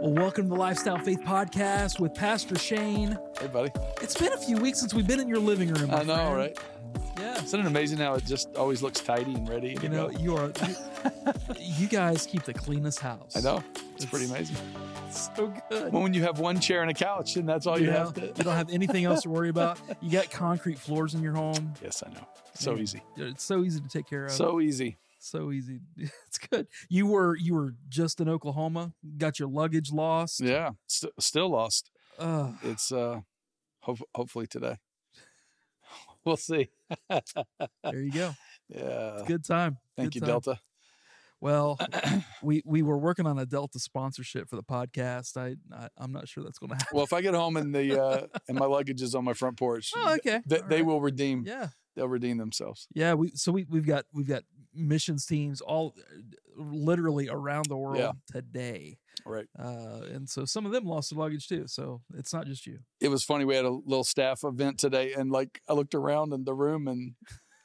Well, welcome to the Lifestyle Faith Podcast with Pastor Shane. Hey, buddy. It's been a few weeks since we've been in your living room. I know, friend. right? Yeah. Isn't it amazing how it just always looks tidy and ready? You know, you are. You, you guys keep the cleanest house. I know. It's pretty amazing. So good. When you have one chair and a couch, and that's all you, know, have to. you don't have anything else to worry about. You got concrete floors in your home. Yes, I know. So Yeah. easy. It's so easy to take care of. So easy. So easy. It's good. You were you were just in Oklahoma. Got your luggage lost. Yeah. St- still lost. Ugh. It's uh, hope- hopefully today. We'll see. there you go. Yeah. Good time. Thank Good you, time. Delta. Well, we we were working on a Delta sponsorship for the podcast. I, I I'm not sure that's going to happen. Well, if I get home and the uh, and my luggage is on my front porch, Oh, okay. th- they right. will redeem. Yeah, They'll redeem themselves. yeah. We so we we've got we've got missions teams all literally around the world Yeah. today, Right. uh, and so some of them lost their luggage too. So it's not just you. it was funny. We had a little staff event today, and like I looked around in the room, and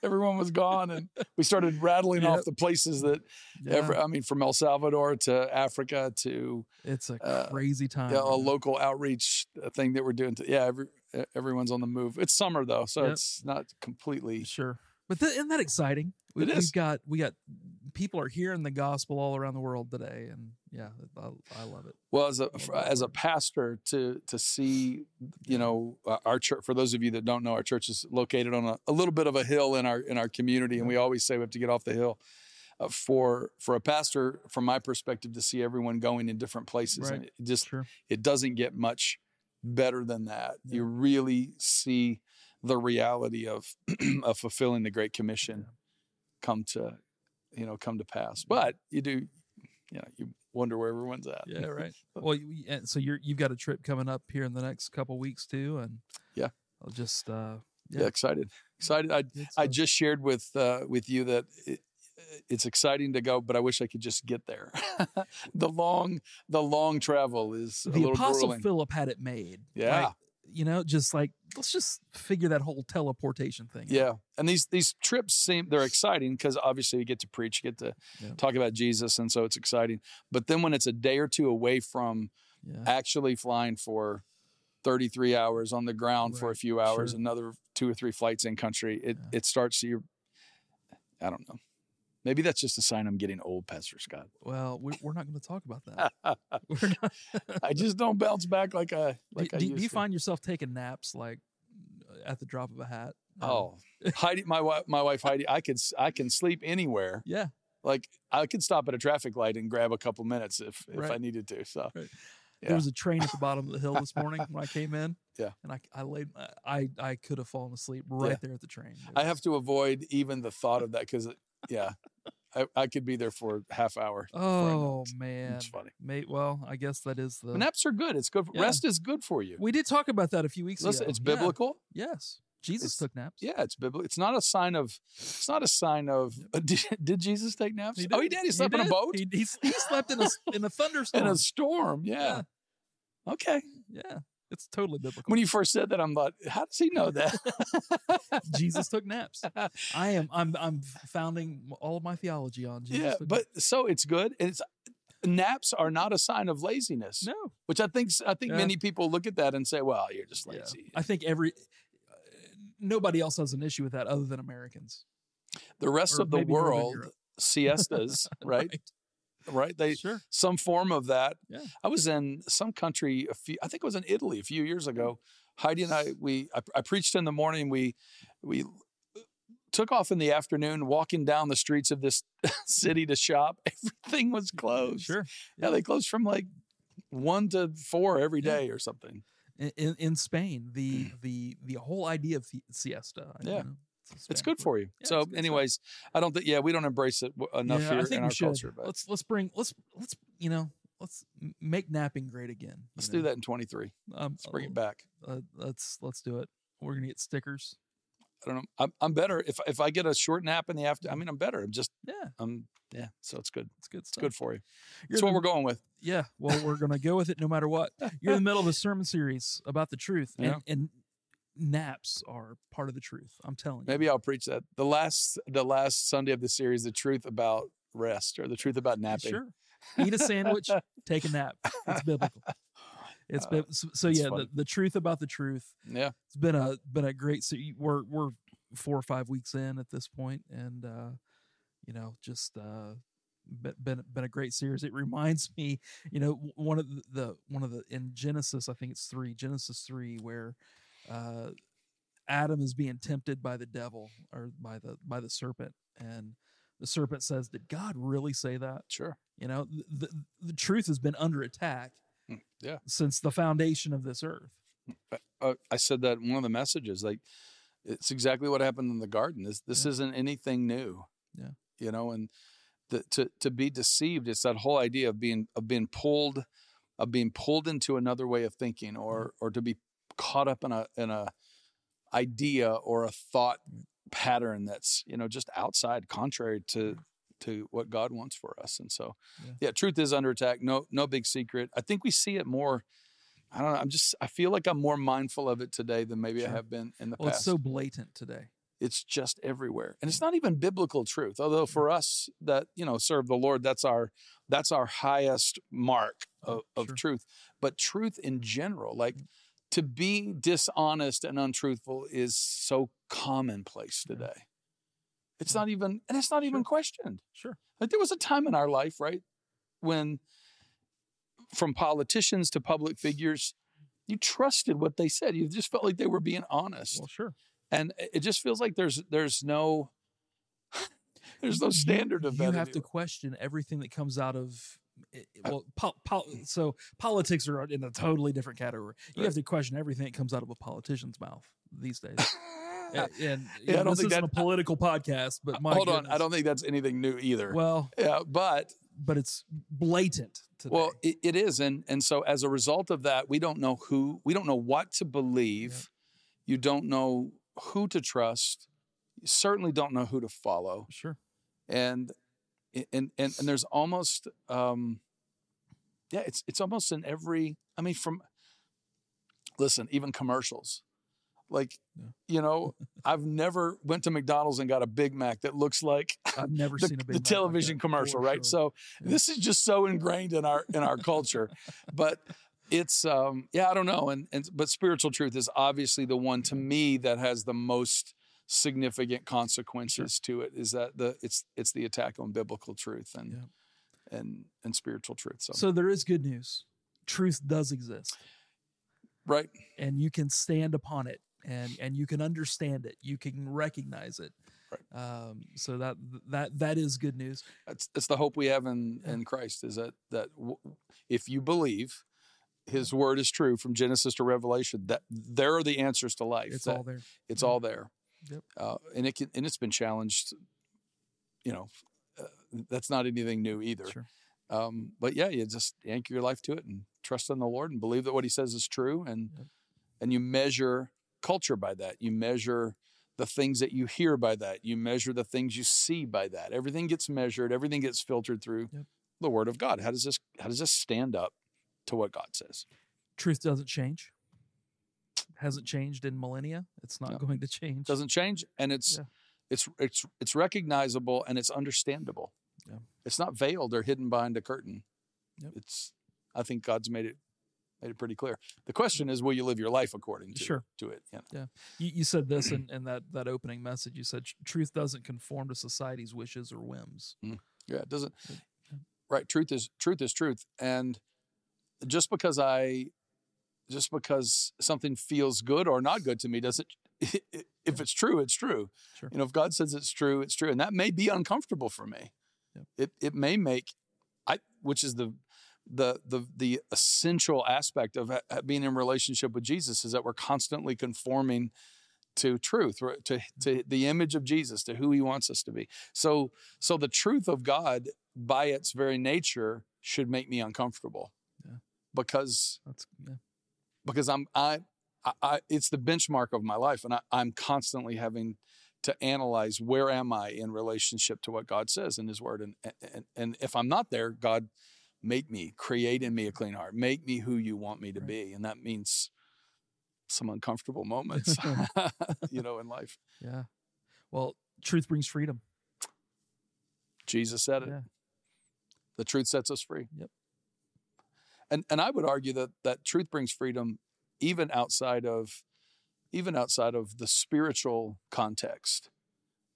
everyone was gone, and we started rattling Yep. off the places that. Yeah, Every, I mean, from El Salvador to Africa to it's a uh, crazy time. yeah, a local outreach uh, thing that we're doing. To, yeah, every, everyone's on the move. It's summer though, so Yep. it's not completely. Sure, but th- isn't that exciting? We, We've got we got people are hearing the gospel all around the world today, and yeah, I, I love it. Well, as a as a pastor, to to see, you know, uh, our church. For those of you that don't know, our church is located on a, a little bit of a hill in our in our community, and we always say we have to get off the hill. Uh, for for a pastor, from my perspective, to see everyone going in different places, and it just Sure. it doesn't get much better than that. You really see the reality of of fulfilling the Great Commission come to, you know, come to pass. But you do, you know, you wonder where everyone's at. Yeah, right. well, you, and so you're you've got a trip coming up here in the next couple weeks too, and Yeah. I'll just uh, yeah, excited, excited. I I just shared with uh, with you that it, it's exciting to go, but I wish I could just get there. the long the long travel is a the apostle grueling. Philip had it made. Yeah. Like, you know, just like let's just figure that whole teleportation thing. out. Yeah, and these these trips seem they're exciting because obviously you get to preach, you get to Yeah. talk about Jesus, and so it's exciting. But then when it's a day or two away from yeah, actually flying for 33 hours on the ground for a few hours, sure. another two or three flights in country, it Yeah. it starts to you. I don't know. Maybe that's just a sign I'm getting old, Pastor Scott. Well, we, we're not going to talk about that. we're not. I just don't bounce back like I like do, I do- you to. find yourself taking naps like at the drop of a hat? Um, Oh, Heidi, my wife, my wife Heidi, I could I can sleep anywhere. yeah. like I could stop at a traffic light and grab a couple minutes if if I needed to. So Right. Yeah. There was a train at the bottom of the hill this morning when I came in. Yeah. and I I laid I I could have fallen asleep right Yeah. there at the train. It I have to avoid even the thought of that because yeah, I, I could be there for a half hour. before I know Oh it. man, it's funny. mate. Well, I guess that is the. Naps are good. It's good. For, Yeah. Rest is good for you. we did talk about that a few weeks Listen, ago. it's Yeah. biblical. Yes, Jesus It's- took naps. Yeah, it's biblical. It's not a sign of. It's not a sign of. Did, did Jesus take naps? oh, he did. He slept in a boat He, he, he slept in a in a thunderstorm. in a storm. Yeah. Okay. yeah, it's totally biblical. When you first said that, I'm like, how does he know that? Jesus took naps. I am. I'm. I'm founding all of my theology on Jesus. yeah, but so it's good. It's naps are not a sign of laziness. no. Which I think I think Yeah. many people look at that and say, "Well, you're just Yeah. lazy." I think every uh, nobody else has an issue with that other than Americans. The rest Or of the world siestas, right? right? They sure. some form of that. Yeah. I was in some country a few. I think it was in Italy a few years ago. Heidi and I we I, I preached in the morning. We we took off in the afternoon, walking down the streets of this city to shop. Everything was closed. Sure. Yeah, they closed from like one to four every day Yeah. or something. In, in, in Spain, the mm. the the whole idea of siesta. you Yeah. know, a It's good for you. Yeah, so, it's good stuff. anyways, I don't think. Yeah, we don't embrace it w- enough Yeah, here in our should. culture. But let's let's bring let's let's you know let's make napping great again. let's know? do that in 23. Um, Let's bring uh, it back. Uh, let's let's do it. We're gonna get stickers. I don't know. I'm, I'm better if if I get a short nap in the after. I mean, I'm better. I'm just Yeah, um yeah. So it's good. it's good It's good for you. You're That's what we're going with. Yeah, well, we're gonna go with it no matter what. You're in the middle of a sermon series about the truth, and, and naps are part of the truth. I'm telling you. Maybe I'll preach that the last the last Sunday of the series, the truth about rest or the truth about napping. Sure. eat a sandwich, take a nap. It's biblical. It's Uh, bib- so, so yeah, the, the truth about the truth. Yeah. It's been a been a great. So we're we're four or five weeks in at this point, and uh, you know, just uh, been been been a great series. It reminds me, you know, one of the, the one of the in Genesis, I think it's three, Genesis three, where uh, Adam is being tempted by the devil or by the by the serpent, and the serpent says, "Did God really say that?" Sure. You know, th- the the truth has been under attack Mm, Yeah. since the foundation of this earth. uh, I said that in one of the messages. Like, it's exactly what happened in the garden. This this Yeah. isn't anything new. Yeah. You know, and the, to to be deceived, it's that whole idea of being of being pulled, of being pulled into another way of thinking, or or to be caught up in a in a idea or a thought pattern that's you know just outside, contrary to to what God wants for us. And so, Yeah. yeah, truth is under attack. No no big secret. I think we see it more. I don't know. I'm just. I feel like I'm more mindful of it today than maybe I have been in the Well, past. it's so blatant today. it's just everywhere, and it's not even biblical truth. Although for us that you know serve the Lord, that's our that's our highest mark of, of Sure. truth. But truth in general, like mm. To be dishonest and untruthful, is so commonplace today. It's not even, and it's not even Sure. questioned. Sure. Like there was a time in our life, right, when from politicians to public figures, you trusted what they said. You just felt like they were being honest, Well, sure. and it just feels like there's there's no there's no You- standard of value. you that. have to question everything that comes out of i- i- uh, well pol- pol- mm. so politics are in a totally different category you have to question everything that comes out of a politician's mouth these days A- and, Yeah, I don't this think isn't a political podcast but my Hold on, I don't think that's anything new either. well yeah, but but it's blatant today. well, it, it is, and and so as a result of that, we don't know who, we don't know what to believe. You don't know who to trust. You certainly don't know who to follow. sure and and and, and there's almost um yeah it's it's almost in every i mean from listen even commercials like Yeah. you know i've never went to mcdonald's and got a big mac that looks like i've never the, seen a big the Mac television that, commercial right sure. so Yeah. this is just so ingrained in our in our culture but it's um yeah i don't know and and but spiritual truth is obviously the one to me that has the most significant consequences to it is that the it's it's the attack on biblical truth and and and spiritual truth so, so there is good news. Truth does exist. Right. And you can stand upon it and and you can understand it. You can recognize it. Right. um so that that that is good news. That's that's the hope we have in Yeah. in christ is that that w- if you believe his word is true from genesis to revelation that there are the answers to life it's all there. it's Yeah. all there Yep. uh, and it can and it's been challenged you know uh, that's not anything new either. Sure. Um, but yeah you just anchor your life to it and trust in the lord and believe that what he says is true. And Yep. and you measure culture by that. You measure the things that you hear by that. You measure the things you see by that. Everything gets measured. Everything gets filtered through Yep. the word of god. How does this how does this stand up to what god says? Truth doesn't change hasn't changed in millennia it's not No. going to change doesn't change and it's Yeah. it's it's it's recognizable and it's understandable Yeah. it's not veiled or hidden behind a curtain Yep. it's i think god's made it made it pretty clear the question is will you live your life according to Sure. to it yeah you, you said this in, in that that opening message you said truth doesn't conform to society's wishes or whims mm. yeah it doesn't Yeah. right truth is truth is truth and just because i just because something feels good or not good to me doesn't if it's true it's true Sure. you know if god says it's true it's true and that may be uncomfortable for me Yep. it it may make i which is the the the the essential aspect of ha- being in relationship with jesus is that we're constantly conforming to truth to to mm-hmm. the image of jesus to who he wants us to be so so the truth of god by its very nature should make me uncomfortable Yeah. because that's yeah. Because I'm I, I, I it's the benchmark of my life, and I, I'm constantly having to analyze where am I in relationship to what God says in His Word, and and and if I'm not there, God, make me, create in me a clean heart, make me who you want me to Right. be, and that means some uncomfortable moments, you know, in life. yeah well truth brings freedom Jesus said it. Yeah. The truth sets us free. Yep. And and I would argue that that truth brings freedom even outside of even outside of the spiritual context.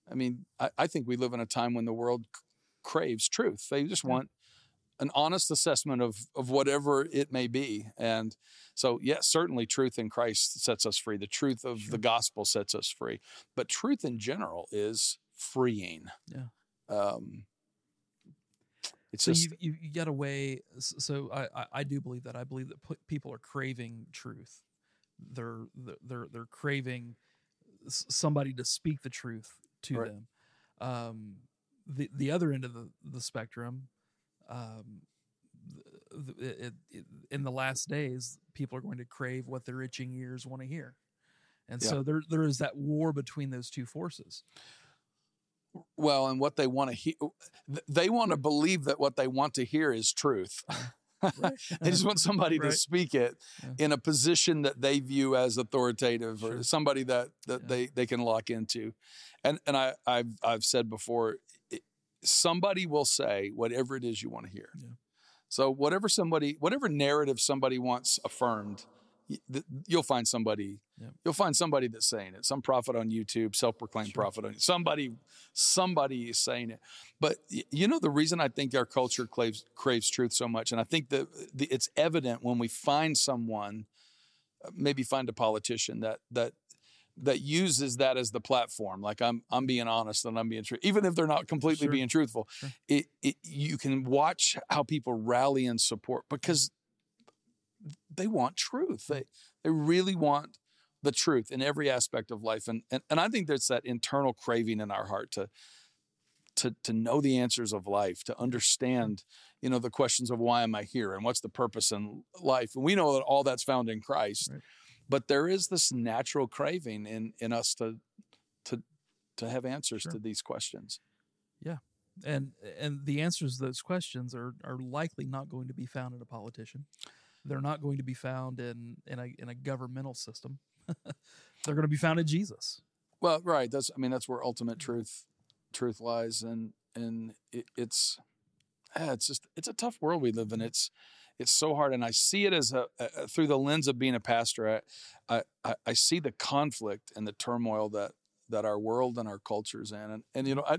I mean, I, I think we live in a time when the world c- craves truth. They just want an honest assessment of of whatever it may be. And so, yes, certainly truth in Christ sets us free. The truth of Sure. the gospel sets us free. But truth in general is freeing. Yeah. Um, it's so just you, you get away. So I, I I do believe that. I believe that people are craving truth. They're they're they're, craving somebody to speak the truth to Right. them. Um, the the other end of the the spectrum, um, it, it, in the last days, people are going to crave what their itching ears want to hear, and Yeah. so there there is that war between those two forces. Well, and what they want to hear, they want to believe that what they want to hear is truth. Right. they just want somebody to speak it Yeah. in a position that they view as authoritative or somebody that that Yeah. they they can lock into. And and I I've I've said before it, somebody will say whatever it is you want to hear. Yeah. So whatever somebody whatever narrative somebody wants affirmed you'll find somebody Yeah. you'll find somebody that's saying it some prophet on youtube self-proclaimed Sure. prophet on somebody somebody is saying it but you know the reason i think our culture craves, craves truth so much and i think that it's evident when we find someone uh, maybe find a politician that that that uses that as the platform like i'm i'm being honest and i'm being true even if they're not completely Sure. being truthful Sure. it, it you can watch how people rally and support because they want truth mm. they they really want the truth in every aspect of life and and, and i think there's that internal craving in our heart to to to know the answers of life to mm-hmm. understand you know the questions of why am i here and what's the purpose in life and we know that all that's found in christ Right. but there is this natural craving in in us to to to have answers Sure. to these questions Yeah. and and the answers to those questions are are likely not going to be found in a politician. They're not going to be found in in a in a governmental system. They're going to be found in Jesus. Well, right. That's I mean that's where ultimate truth truth lies, and and it, it's ah, it's just it's a tough world we live in. It's it's so hard, and I see it as a, a through the lens of being a pastor. I, I I see the conflict and the turmoil that that our world and our culture's in, and and you know I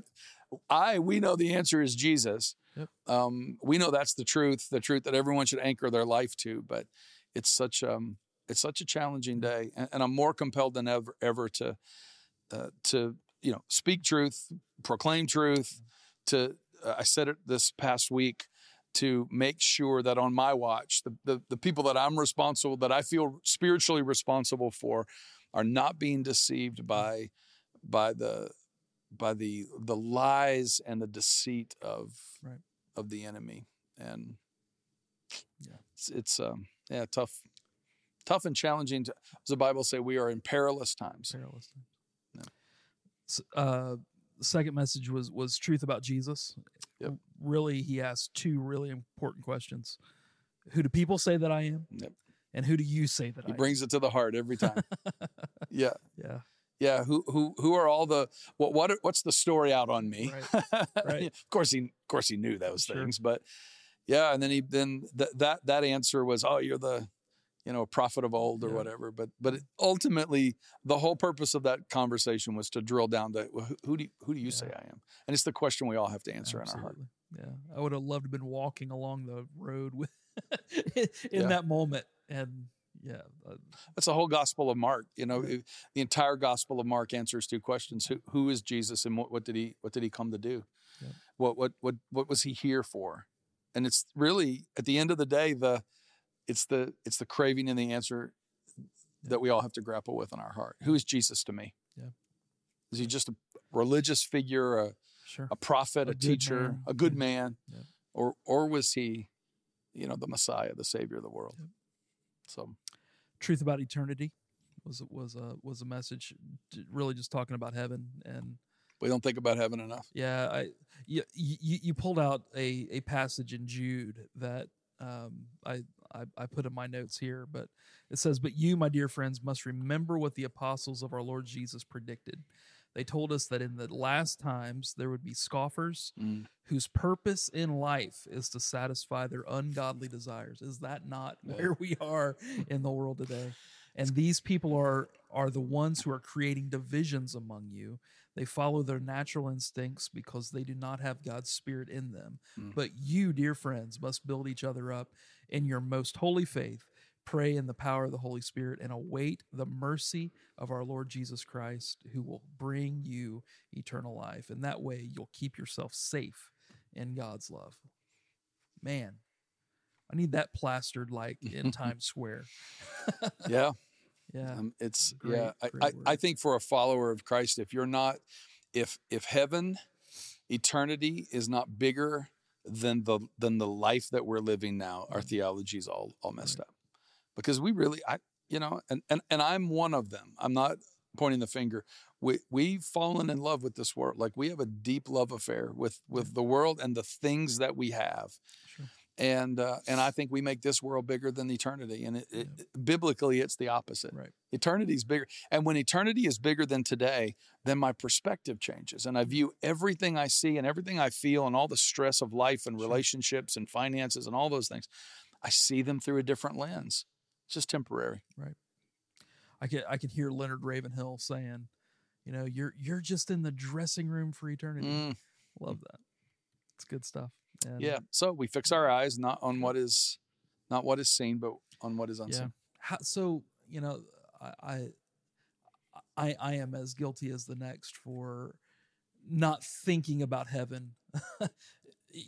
I we know the answer is Jesus. Yep. Um, we know that's the truth, the truth that everyone should anchor their life to. But it's such um it's such a challenging day, and, and I'm more compelled than ever ever to uh, to you know speak truth, proclaim truth. To uh, I said it this past week to make sure that on my watch, the, the the people that I'm responsible, that I feel spiritually responsible for, are not being deceived by by the by the the lies and the deceit of Right. of the enemy and Yeah. it's, it's um yeah tough tough and challenging to, as the bible say we are in perilous times Perilous times. Yeah. S- Uh, the second message was was truth about Jesus. Yep. Really, he asked two really important questions: Who do people say that I am? Yep. And who do you say that I am? he I brings it to the heart every time yeah? Yeah. Yeah who who who are all the what what what's the story out on me Right. Right. of course he of course he knew those Sure. things but yeah and then he then th- that that answer was oh you're the you know a prophet of old or Yeah. whatever but but it, ultimately the whole purpose of that conversation was to drill down to well, who, who do you, who do you say I am and it's the question we all have to answer in our heart Yeah, I would have loved to have been walking along the road with in Yeah. that moment, and yeah, uh, That's the whole Gospel of Mark. You know, it- the entire Gospel of Mark answers two questions: Who, who is Jesus, and what, what did he what did he come to do? Yep. What what what what was he here for? And it's really at the end of the day the it's the it's the craving and the answer that we all have to grapple with in our heart. Who is Jesus to me? Yeah. Is he just a religious figure, a, sure. a prophet, A a, teacher, man. a good Yeah. man, Yeah. or or was he, you know, the Messiah, the Savior of the world? So Truth about eternity was was a was a message, really just talking about heaven and we don't think about heaven enough. yeah, I you you, you pulled out a a passage in Jude that um I, I I put in my notes here, but it says, "But you, my dear friends, must remember what the apostles of our Lord Jesus predicted." They told us that in the last times there would be scoffers Mm. whose purpose in life is to satisfy their ungodly desires. Is that not Yeah. where we are in the world today? And these people are are the ones who are creating divisions among you. They follow their natural instincts because they do not have God's spirit in them. Mm. But you, dear friends, must build each other up in your most holy faith. Pray in the power of the Holy Spirit and await the mercy of our Lord Jesus Christ, who will bring you eternal life. And that way you'll keep yourself safe in God's love. Man, I need that plastered like in Times Square. Yeah. Yeah. Um, it's Great, yeah. I, great I, I word. think for a follower of Christ, if you're not, if if heaven, eternity is not bigger than the than the life that we're living now, our Mhm. theology's all all messed Right. up. Because we really, I you know, and and and I'm one of them. I'm not pointing the finger. We we've fallen in love with this world. Like we have a deep love affair with with the world and the things that we have Sure. and uh, and I think we make this world bigger than eternity. And it, it, biblically, it's the opposite. Right. Eternity is bigger, and when eternity is bigger than today, then my perspective changes, and I view everything I see and everything I feel and all the stress of life and Sure. relationships and finances and all those things. I see them through a different lens. It's just temporary. Right. I could I could hear Leonard Ravenhill saying, you know, you're you're just in the dressing room for eternity. Mm, Love that. It's good stuff. And yeah. So we fix our eyes not on what is, not what is seen, but on what is Yeah. unseen. How, so you know, I, I I I am as guilty as the next for not thinking about heaven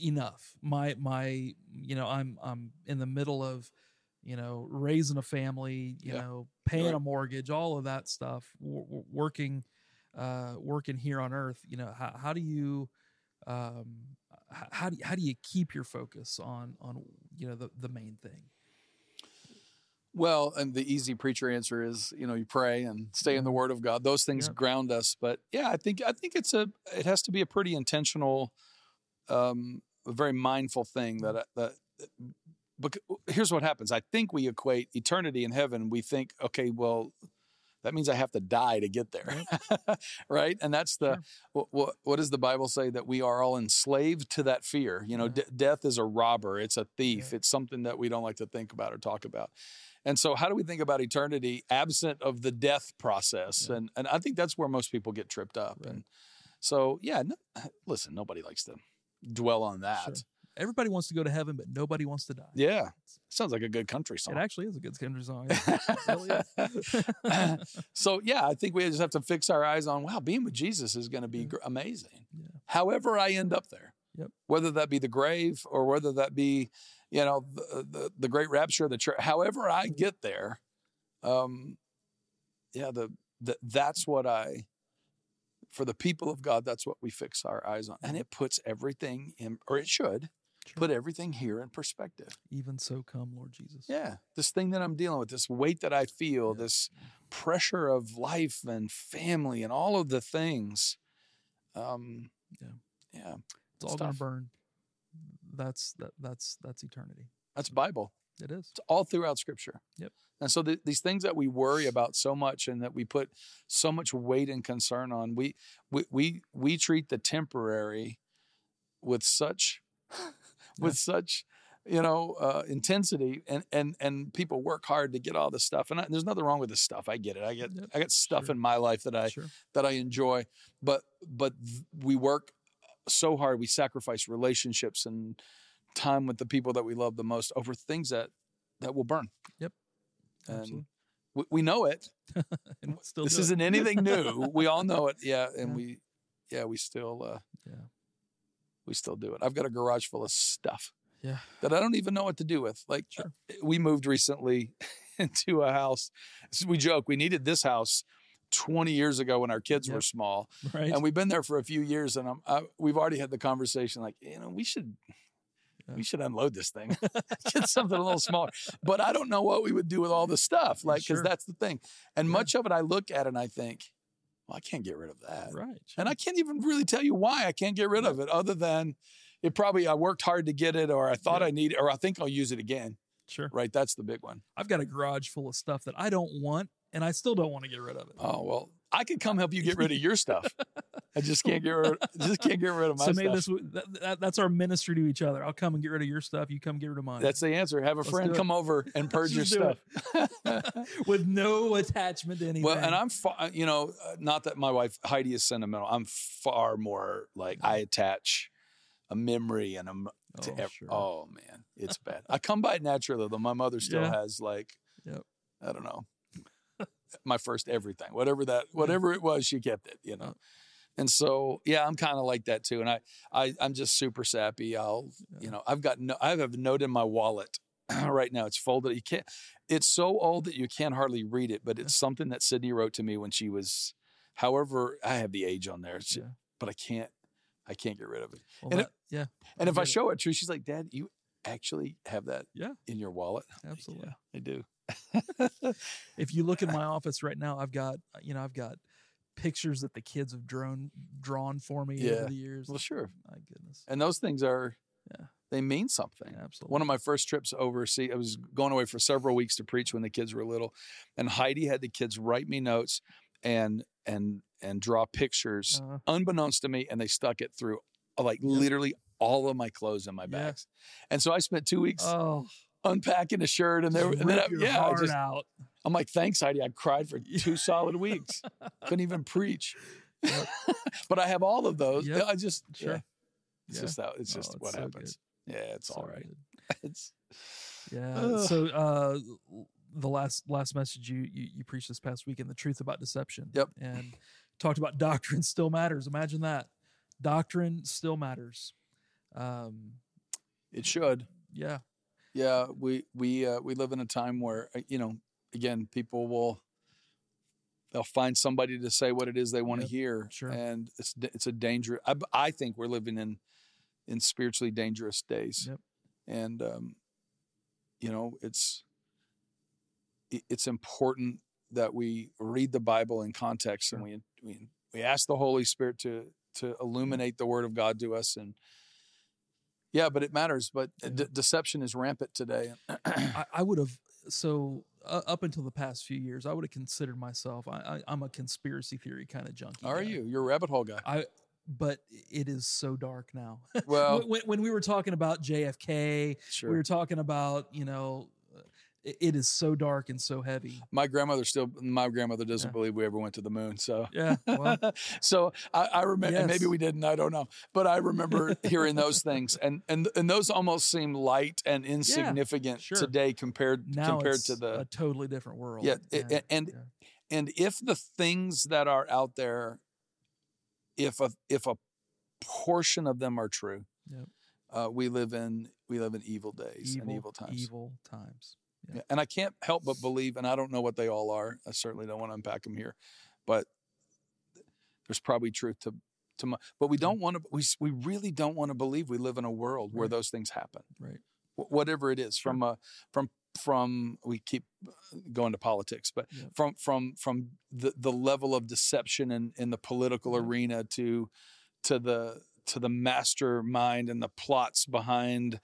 enough. My my you know, I'm I'm in the middle of you know raising a family, you Yeah. know, paying Right. a mortgage, all of that stuff, w- w- working uh working here on earth, you know, how how do you um how do you, how do you keep your focus on on you know the the main thing? Well, and the easy preacher answer is, you know, you pray and stay in the Word of God. Those things Yeah. ground us. But yeah, I think I think it's a it has to be a pretty intentional, um, a very mindful thing that that. But here's what happens. I think we equate eternity in heaven. We think, okay, well, that means I have to die to get there, right? And that's the Sure. what, what does the Bible say that we are all enslaved to that fear? You know, Yeah. de- death is a robber. It's a thief. Yeah. It's something that we don't like to think about or talk about. And so, how do we think about eternity absent of the death process? Yeah. And and I think that's where most people get tripped up. Right. And so, yeah, no, listen, nobody likes to dwell on that. Sure. Everybody wants to go to heaven, but nobody wants to die. Yeah, sounds like a good country song. It actually is a good country song. So yeah, I think we just have to fix our eyes on wow, being with Jesus is going to be Yeah. gr- amazing. Yeah. However, I end up there, Yep. whether that be the grave or whether that be, you know, the the, the great rapture of the church. However, I get there, um, yeah, the, the that's what I. For the people of God, that's what we fix our eyes on, and it puts everything in, or it should Sure. put everything here in perspective. Even so, come, Lord Jesus. Yeah, this thing that I'm dealing with, this weight that I feel, Yeah. this pressure of life and family and all of the things. Um, Yeah. yeah, it's all going to burn. That's that. That's that's eternity. that's Bible. It is. It's all throughout Scripture. Yep. And so th- these things that we worry about so much and that we put so much weight and concern on, we we we, we treat the temporary with such with such you know uh, intensity and and and people work hard to get all this stuff and I, there's nothing wrong with this stuff i get it i get Yep, i got stuff sure. in my life that i Sure. that i enjoy but but we work so hard we sacrifice relationships and time with the people that we love the most over things that that will burn yep and Absolutely. we, we know it And we'll still this do it. isn't anything new we all know it yeah and Yeah. we yeah we still uh Yeah. We still do it i've got a garage full of stuff Yeah. that I don't even know what to do with. Like, Sure. Uh, we moved recently into a house. We joke we needed this house 20 years ago when our kids were small, Right. and we've been there for a few years. And I'm, I, we've already had the conversation like, you know, we should. Yeah. We should unload this thing, get something a little smaller. But I don't know what we would do with all the stuff, like because Sure. that's the thing. And Yeah. much of it, I look at and I think, well, I can't get rid of that. right. And I can't even really tell you why I can't get rid of it, other than it probably I worked hard to get it, or I thought Yeah. I need, it, or I think I'll use it again. sure. Right, that's the big one. I've got a garage full of stuff that I don't want, and I still don't want to get rid of it. Oh well, I could come help you get rid of your stuff. I just can't get rid. Just can't get rid of my so stuff. maybe this that, that, that's our ministry to each other. I'll come and get rid of your stuff. You come get rid of mine. That's the answer. Have a Let's friend come over and purge your stuff. with no attachment to anything. Well, and I'm, fa- you know, uh, not that my wife Heidi is sentimental. I'm far more like I attach a memory and a m- to Oh, ev- sure. oh man, it's bad. I come by it naturally though. My mother still Yeah. has like, Yep. I don't know, my first everything, whatever that, whatever it was, she kept it, you know. And so, yeah, I'm kind of like that too. And I, I, I'm just super sappy. I'll, you know, I've got, no, I have a note in my wallet right now. It's folded. You can't. It's so old that you can't hardly read it, but it's something that Sydney wrote to me when she was, however, I have the age on there, Yeah. but I can't, I can't get rid of it. Well, and that- yeah, And if I get it. show it to her, she's like, "Dad, you actually have that Yeah. in your wallet?" I'm like, absolutely. "Yeah, I do. If you look in my office right now, I've got uh, you know I've got pictures that the kids have drawn drawn for me Yeah. over the years. well, sure. My goodness. And those things are, Yeah. they mean something. Absolutely. One of my first trips overseas, I was going away for several weeks to preach when the kids were little, and Heidi had the kids write me notes and and and draw pictures, Uh, unbeknownst to me, and they stuck it through uh, like literally all of my clothes in my Yeah. bags. And so I spent two weeks oh, unpacking a shirt, and there, and then I, yeah, I just, out. I'm like, thanks, Heidi. I cried for two solid weeks. Couldn't even preach. Yep. but I have all of those. Yep. I just Sure. yeah, it's Yeah. just how it's Oh, just it's what so happens. Yeah, it's all So right. good. It's Yeah. Ugh. So uh, the last last message you, you you preached this past week weekend, the truth about deception. Yep. And talked about doctrine still matters. Imagine that. Doctrine still matters. Um, it should. yeah. Yeah, we we uh, we live in a time where uh, you know again people will they'll find somebody to say what it is they want to Yep, hear, sure. and it's it's a danger. I, I, think we're living in in spiritually dangerous days, Yep. and um, you know it's it's important that we read the Bible in context and we we we ask the Holy Spirit to to illuminate the Word of God to us and. Yeah, but it matters. But Yeah. de- deception is rampant today. I, I would have so uh, up until the past few years, I would have considered myself. I, I, I'm a conspiracy theory kind of junkie. Are guy. you? You're a rabbit hole guy. I. But it is so dark now. Well, when, when we were talking about JFK, sure. we were talking about you know, it, is so dark and so heavy. my grandmother still. My grandmother doesn't Yeah. believe we ever went to the moon. So. Yeah. Well, so I, I remember. Maybe we didn't. I don't know. But I remember hearing those things, and and and those almost seem light and insignificant sure. today compared now compared to the a totally different world. Yeah, a- and- yeah. and if the things that are out there, if a if a portion of them are true, Yep. uh, we live in we live in evil days and evil times. Evil times. Yeah. Yeah, and I can't help but believe, and I don't know what they all are. I certainly don't want to unpack them here, but there's probably truth to to. My, but we don't want to. We we really don't want to believe we live in a world where Right. those things happen, Right. wh- whatever it is. From a from from we keep uh, going to politics, but Yep. from from from the the level of deception in in the political Yep. arena to to the to the mastermind and the plots behind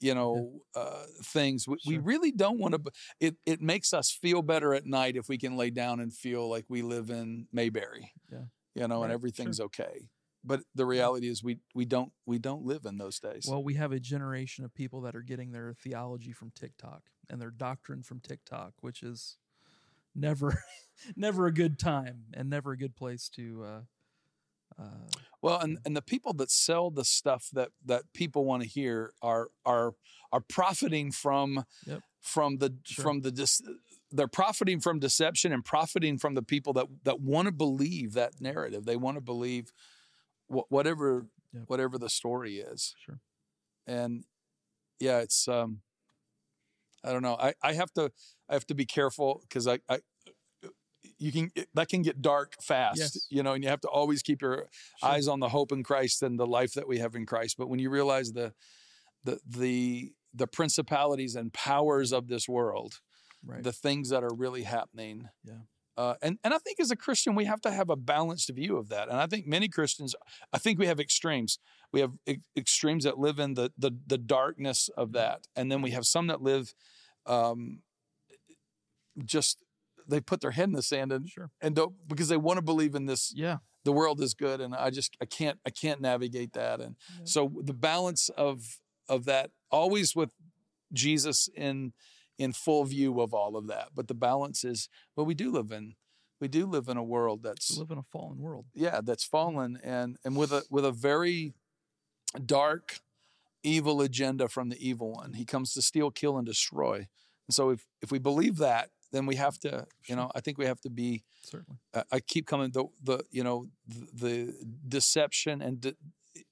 you know uh, things we, we really don't want to it it makes us feel better at night if we can lay down and feel like we live in mayberry Yeah. you know and sure. everything's okay but the reality is we we don't we don't live in those days Well, we have a generation of people that are getting their theology from TikTok and their doctrine from TikTok, which is never, never a good time and never a good place to. Uh, uh, Well, and, and the people that sell the stuff that that people want to hear are are are profiting from Yep. from the Sure. from the dis, they're profiting from deception and profiting from the people that that want to believe that narrative. They want to believe wh- whatever Yep. whatever the story is. sure. And yeah, it's um I don't know. I I have to I have to be careful because I I you can that can get dark fast, Yes. you know, and you have to always keep your Sure. eyes on the hope in Christ and the life that we have in Christ. But when you realize the the the the principalities and powers of this world, Right. the things that are really happening. Yeah. Uh, and and I think as a Christian we have to have a balanced view of that. And I think many Christians, I think we have extremes. We have e- extremes that live in the the the darkness of that, and then we have some that live um, just they put their head in the sand and Sure. and don't because they want to believe in this Yeah. the world is good and i just i can't i can't navigate that and Yeah. so the balance of of that always with jesus in in full view of all of that but the balance is well we do live in we do live in a world that's We live in a fallen world. yeah that's fallen and and with a with a very dark evil agenda from the evil one he comes to steal kill and destroy and so if if we believe that then we have to you know i think we have to be Certainly. I- I keep coming the the you know the, the deception and di-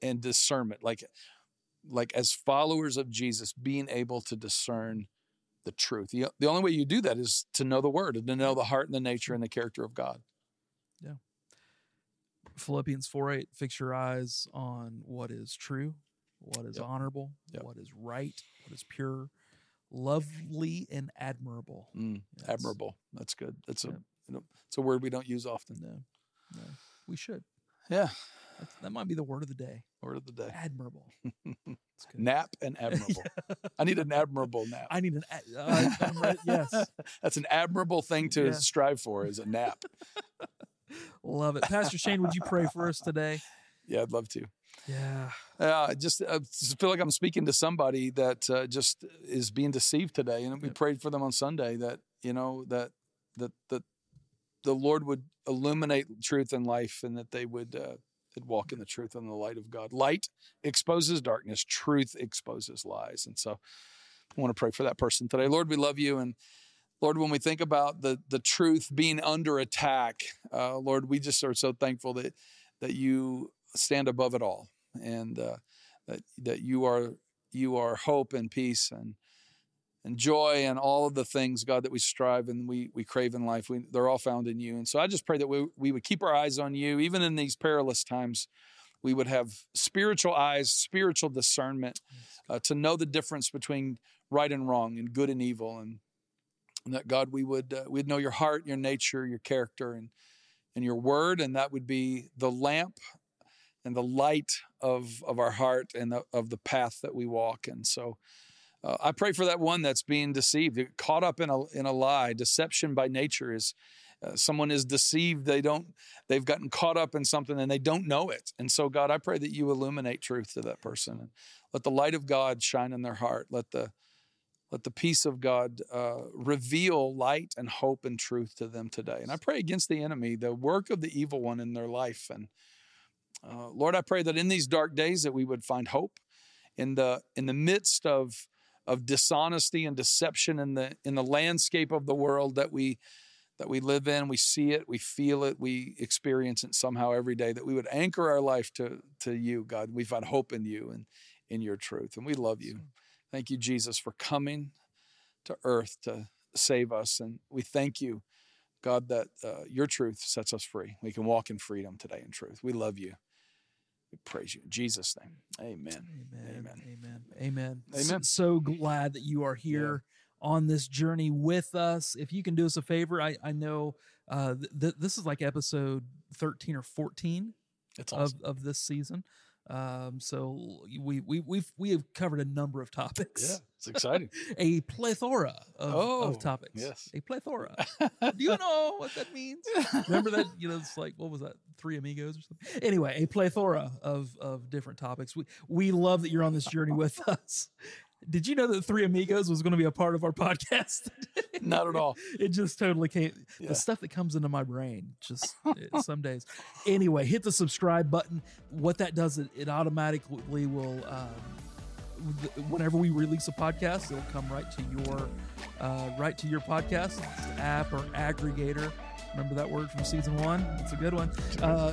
and discernment like like as followers of Jesus being able to discern the truth. The, the only way you do that is to know the word and to know the heart and the nature and the character of God. Yeah. Philippians 4 8, fix your eyes on what is true, what is Yep. honorable, Yep. what is right, what is pure, lovely, and admirable. Mm, Yes. admirable. That's good. That's a Yep. you know, it's a word we don't use often. No, no, we should. Yeah. That, that might be the word of the day. Word of the day. Admirable. It's good. Nap and admirable. I need an admirable nap. I need an. ad- Uh, right- yes, That's an admirable thing to Yeah. strive for is a nap. love it. Pastor Shane, would you pray for us today? Yeah, I'd love to. Yeah. Yeah, I just, I just feel like I'm speaking to somebody that uh, just is being deceived today, and we Yep. prayed for them on Sunday that you know that that that the Lord would illuminate truth and life, and that they would uh, walk in the truth and the light of God. Light exposes darkness, truth exposes lies, and so I want to pray for that person today. Lord, we love you, and Lord, when we think about the the truth being under attack, uh, Lord, we just are so thankful that that you stand above it all, and uh, that that you are you are hope and peace and and joy and all of the things, God, that we strive and we we crave in life. We, they're all found in you, and so I just pray that we we would keep our eyes on you, even in these perilous times. We would have spiritual eyes, spiritual discernment, uh, to know the difference between right and wrong and good and evil, and, and that God, we would uh, we'd know your heart, your nature, your character, and and your word, and that would be the lamp and the light of of our heart and the, of the path that we walk. And so, uh, I pray for that one that's being deceived, caught up in a in a lie. Deception by nature is uh, someone is deceived. They don't. They've gotten caught up in something and they don't know it. And so, God, I pray that you illuminate truth to that person and let the light of God shine in their heart. Let the let the peace of God uh, reveal light and hope and truth to them today. And I pray against the enemy, the work of the evil one in their life. And uh, Lord, I pray that in these dark days that we would find hope in the in the midst of of dishonesty and deception in the in the landscape of the world that we that we live in. We see it, we feel it, we experience it somehow every day. That we would anchor our life to to you, God. We find hope in you and in your truth, and we love you. Thank you, Jesus, for coming to earth to save us. And we thank you, God, that uh, your truth sets us free. We can walk in freedom today in truth. We love you. We praise you. In Jesus' name. Amen. Amen. Amen. Amen. Amen. Amen. So, glad that you are here on this journey with us. If you can do us a favor, I, I know uh, th- th- this is like episode 13 or 14 awesome. of, of this season. Um, so we we we've we have covered a number of topics. yeah, it's exciting. A plethora of, Oh, of topics. yes. A plethora. do you know what that means? Remember that? You know, it's like what was that? Three amigos or something. Anyway, a plethora of of different topics. We we love that you're on this journey with us. Did you know that Three Amigos was going to be a part of our podcast? Not at all. it just totally came. Yeah. The stuff that comes into my brain, just some days. Anyway, hit the subscribe button. What that does, it, it automatically will. Um, whenever we release a podcast, it'll come right to your, uh, right to your podcast app or aggregator. Remember that word from season one? It's a good one. Uh,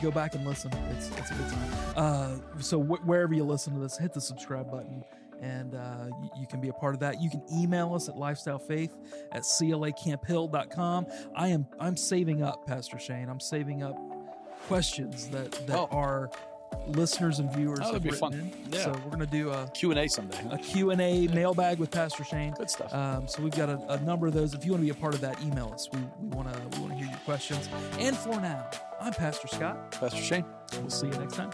go back and listen. It's, it's a good time. Uh, so wh- wherever you listen to this, hit the subscribe button and uh, you, can be a part of that. You can email us at lifestylefaith at clacamphill.com. I am I'm saving up, Pastor Shane. I'm saving up questions that that Oh. are listeners and viewers Oh, have written fun. in. Yeah. So we're gonna do a, Q and A someday. huh? a Q&A mailbag with Pastor Shane. Good stuff. Um, so we've got a, a number of those. If you want to be a part of that, email us. We we want to we want to hear your questions. And for now, I'm Pastor Scott. Pastor Shane. We'll see you next time.